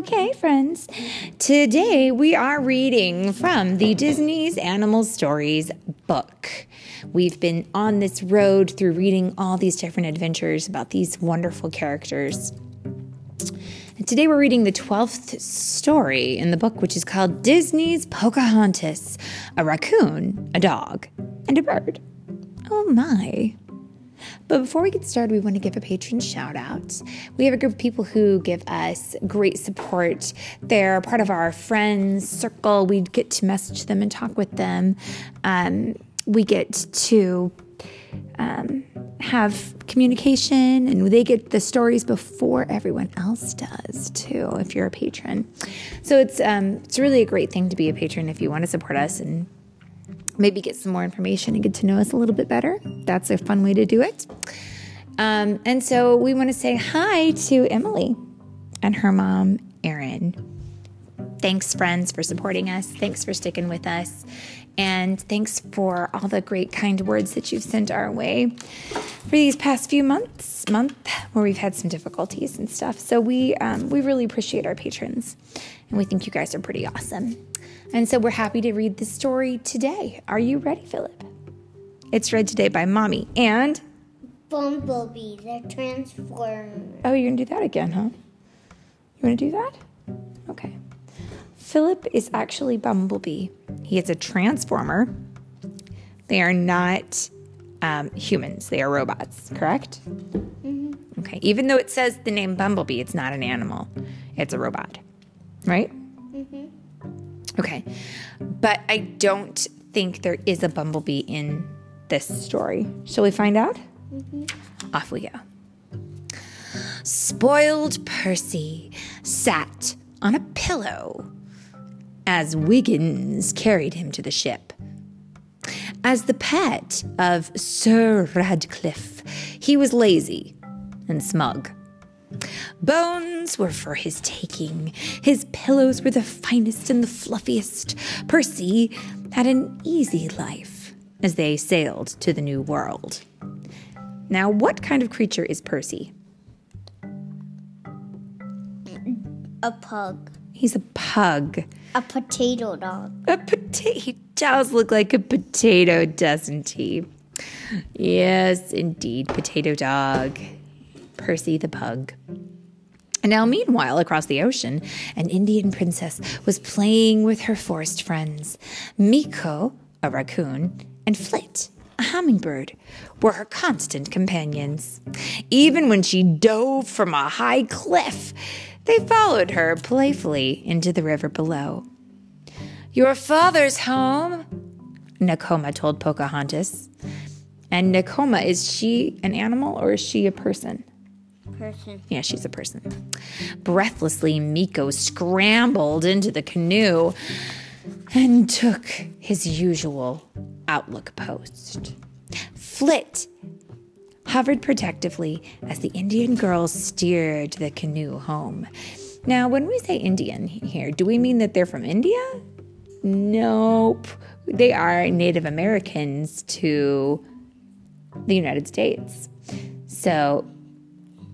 Okay, friends. Today we are reading from the Disney's Animal Stories book. We've been on this road through reading all these different adventures about these wonderful characters. And today we're reading the 12th story in the book, which is called Disney's Pocahontas A raccoon, a dog, and a bird. Oh my. But before we get started, we want to give a patron shout out. We have a group of people who give us great support. They're part of our friends circle. We get to message them and talk with them. Um, we get to um, have communication and they get the stories before everyone else does too if you're a patron so it's um, it's really a great thing to be a patron if you want to support us and maybe get some more information and get to know us a little bit better. That's a fun way to do it. Um, and so we want to say hi to Emily and her mom, Erin. Thanks, friends, for supporting us. Thanks for sticking with us. And thanks for all the great, kind words that you've sent our way for these past few months, month where we've had some difficulties and stuff. So we um, we really appreciate our patrons, and we think you guys are pretty awesome. And so we're happy to read the story today. Are you ready, Philip? It's read today by Mommy and Bumblebee, the Transformer. Oh, you're gonna do that again, huh? You wanna do that? Okay. Philip is actually Bumblebee. He is a transformer. They are not um, humans, they are robots, correct? Mm-hmm. Okay. Even though it says the name Bumblebee, it's not an animal, it's a robot, right? Okay. But I don't think there is a bumblebee in this story. Shall we find out? Mm-hmm. Off we go. Spoiled Percy sat on a pillow as Wiggins carried him to the ship. As the pet of Sir Ratcliffe, he was lazy and smug. Bones were for his taking. His pillows were the finest and the fluffiest. Percy had an easy life as they sailed to the new world. Now, what kind of creature is Percy? A pug. He's a pug. A potato dog. A potato. He does look like a potato, doesn't he? Yes, indeed, potato dog. Percy the pug. Now, meanwhile, across the ocean, an Indian princess was playing with her forest friends. Meeko, a raccoon, and Flit, a hummingbird, were her constant companions. Even when she dove from a high cliff, they followed her playfully into the river below. Your father's home, Nakoma told Pocahontas. And Nakoma, is she an animal or is she a person? Person. Yeah, she's a person. Breathlessly, Meeko scrambled into the canoe and took his usual outlook post. Flit hovered protectively as the Indian girls steered the canoe home. Now, when we say Indian here, do we mean that they're from India? Nope. They are Native Americans to the United States. So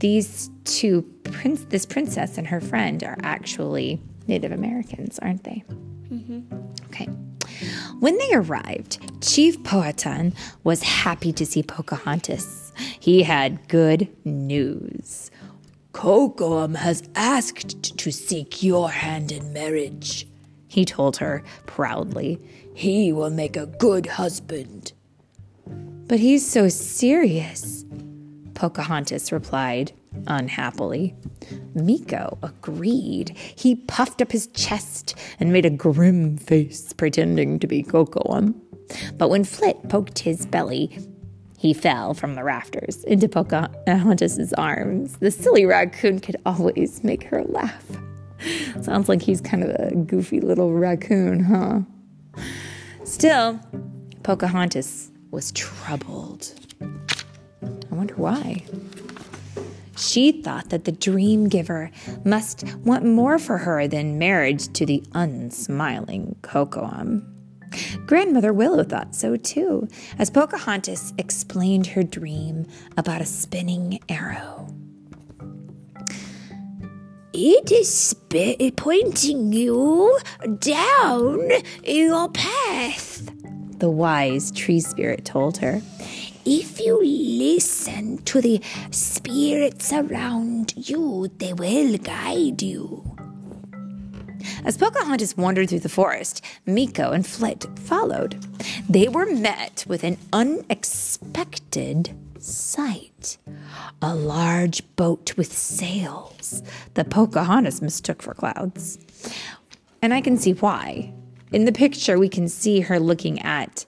these two prince this princess and her friend are actually Native Americans, aren't they? Mm-hmm. Okay. When they arrived, Chief Powhatan was happy to see Pocahontas. He had good news. Kocoum has asked to seek your hand in marriage, he told her proudly. He will make a good husband. But he's so serious, Pocahontas replied unhappily. Meeko agreed. He puffed up his chest and made a grim face, pretending to be Kocoum. But when Flit poked his belly, he fell from the rafters into Pocahontas's arms. The silly raccoon could always make her laugh. Sounds like he's kind of a goofy little raccoon, huh? Still, Pocahontas was troubled. Why. She thought that the dream giver must want more for her than marriage to the unsmiling Kocoum. Grandmother Willow thought so too, as Pocahontas explained her dream about a spinning arrow. It is sp- pointing you down your path, the wise tree spirit told her. If you listen to the spirits around you, they will guide you. As Pocahontas wandered through the forest, Meeko and Flit followed. They were met with an unexpected sight a large boat with sails that Pocahontas mistook for clouds. And I can see why. In the picture, we can see her looking at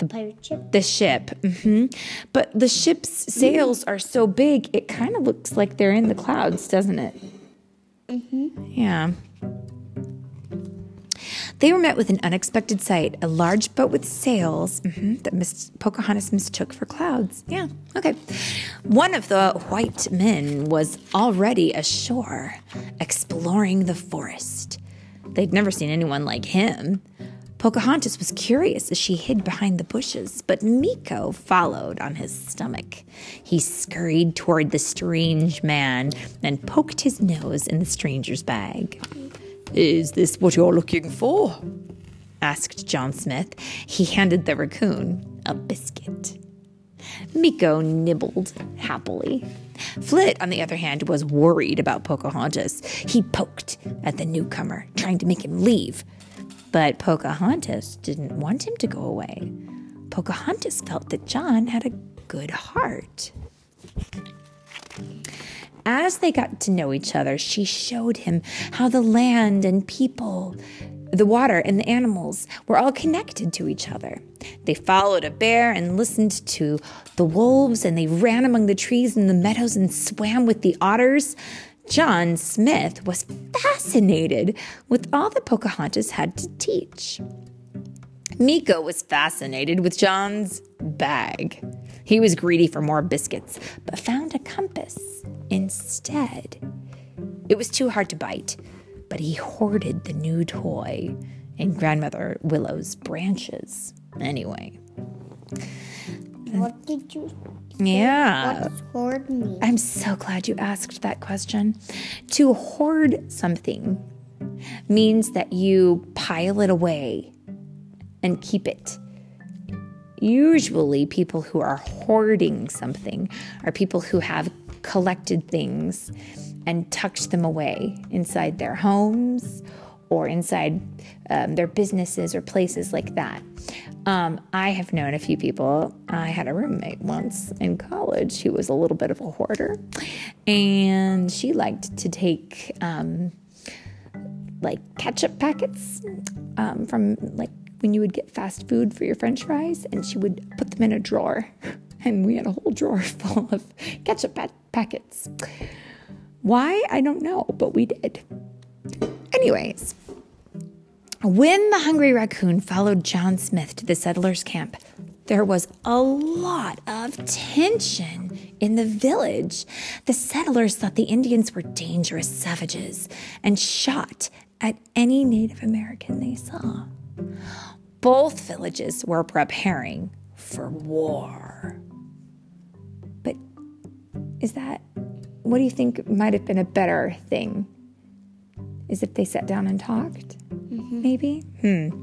A pirate ship. the ship. hmm But the ship's sails are so big, it kind of looks like they're in the clouds, doesn't it? Mm-hmm. Yeah. They were met with an unexpected sight a large boat with sails mhm, that Miss Pocahontas mistook for clouds. Yeah, okay. One of the white men was already ashore, exploring the forest. They'd never seen anyone like him. Pocahontas was curious as she hid behind the bushes, but Meeko followed on his stomach. He scurried toward the strange man and poked his nose in the stranger's bag. Is this what you're looking for? asked John Smith. He handed the raccoon a biscuit. Meeko nibbled happily. Flit, on the other hand, was worried about Pocahontas. He poked at the newcomer, trying to make him leave. But Pocahontas didn't want him to go away. Pocahontas felt that John had a good heart. As they got to know each other, she showed him how the land and people, the water and the animals were all connected to each other. They followed a bear and listened to the wolves, and they ran among the trees in the meadows and swam with the otters. John Smith was fascinated with all that Pocahontas had to teach. Meeko was fascinated with John's bag. He was greedy for more biscuits, but found a compass instead. It was too hard to bite, but he hoarded the new toy in Grandmother Willow's branches anyway. What did you? Yeah. What does hoard mean? I'm so glad you asked that question. To hoard something means that you pile it away and keep it. Usually, people who are hoarding something are people who have collected things and tucked them away inside their homes or inside um, their businesses or places like that. Um, I have known a few people. I had a roommate once in college who was a little bit of a hoarder, and she liked to take um, like ketchup packets um, from like when you would get fast food for your french fries, and she would put them in a drawer. And we had a whole drawer full of ketchup pa- packets. Why? I don't know, but we did. Anyways, when the hungry raccoon followed John Smith to the settlers' camp, there was a lot of tension in the village. The settlers thought the Indians were dangerous savages and shot at any Native American they saw. Both villages were preparing for war. But is that, what do you think might have been a better thing? Is if they sat down and talked? Maybe? Hmm.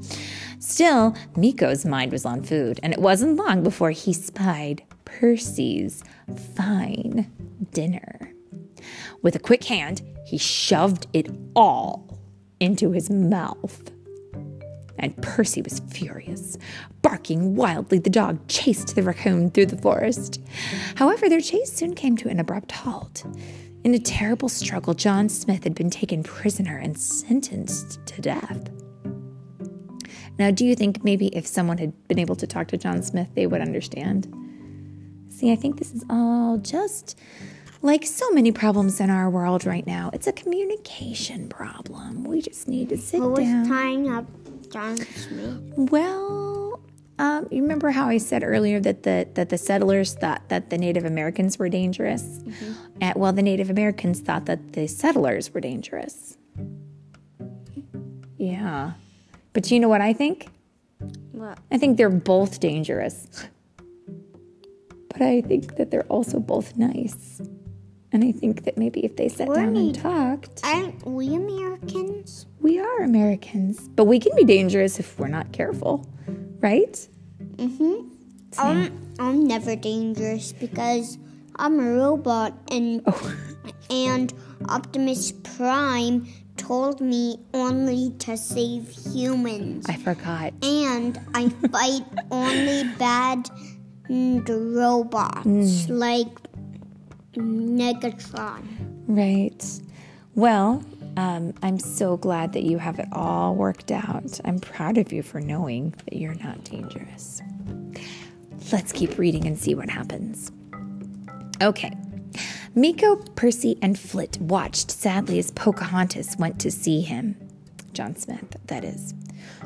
Still, Meeko's mind was on food, and it wasn't long before he spied Percy's fine dinner. With a quick hand, he shoved it all into his mouth. And Percy was furious. Barking wildly, the dog chased the raccoon through the forest. However, their chase soon came to an abrupt halt. In a terrible struggle, John Smith had been taken prisoner and sentenced to death. Now, do you think maybe if someone had been able to talk to John Smith, they would understand? See, I think this is all just like so many problems in our world right now. It's a communication problem. We just need to sit down. Who was tying up John Smith? Well, um, you remember how I said earlier that the that the settlers thought that the Native Americans were dangerous? Uh, well, the Native Americans thought that the settlers were dangerous. Yeah, but you know what I think? What? I think they're both dangerous. But I think that they're also both nice. And I think that maybe if they sat We're down and talked, Aren't we Americans? we are Americans, but we can be dangerous if we're not careful, right? Mm-hmm. I'm, I'm never dangerous because I'm a robot and Oh, and Optimus Prime told me only to save humans. I forgot. And I fight only bad mm, robots like Negatron. Right. Well, um, I'm so glad that you have it all worked out. I'm proud of you for knowing that you're not dangerous. Let's keep reading and see what happens. Okay. Meeko, Percy, and Flit watched sadly as Pocahontas went to see him. John Smith, that is.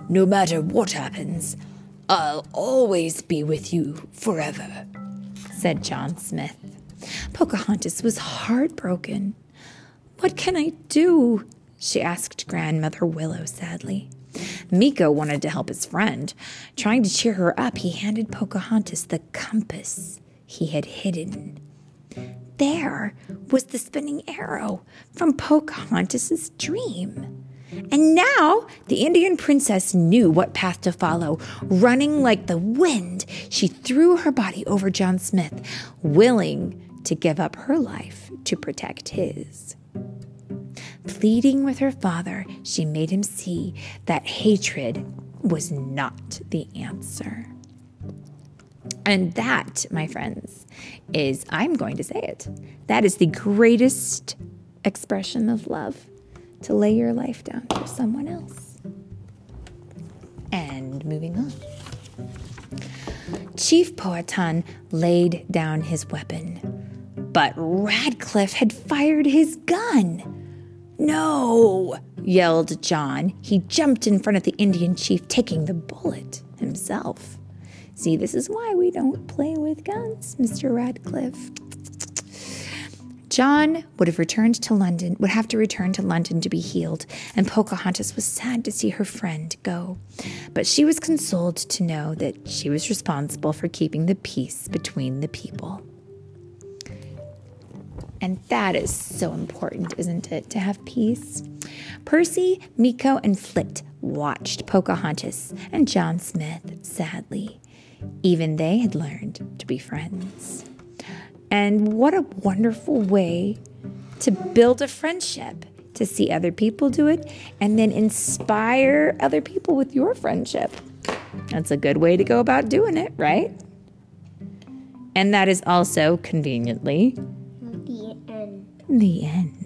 No matter what happens, I'll always be with you forever, said John Smith. Pocahontas was heartbroken. What can I do? she asked Grandmother Willow sadly. Meeko wanted to help his friend. Trying to cheer her up, he handed Pocahontas the compass he had hidden. There was the spinning arrow from Pocahontas's dream. And now the Indian princess knew what path to follow. Running like the wind, she threw her body over John Smith, willing to give up her life to protect his. Pleading with her father, she made him see that hatred was not the answer. And that, my friends, is, I'm going to say it, that is the greatest expression of love to lay your life down for someone else. And moving on. Chief Powhatan laid down his weapon, but Ratcliffe had fired his gun. No, yelled John. He jumped in front of the Indian chief, taking the bullet himself. See, this is why we don't play with guns, Mr. Ratcliffe. John would have returned to London, would have to return to London to be healed, and Pocahontas was sad to see her friend go. But she was consoled to know that she was responsible for keeping the peace between the people. And that is so important, isn't it, to have peace? Percy, Meeko, and Flit watched Pocahontas and John Smith sadly. Even they had learned to be friends. And what a wonderful way to build a friendship, to see other people do it, and then inspire other people with your friendship. That's a good way to go about doing it, right? And that is also conveniently The end. the end.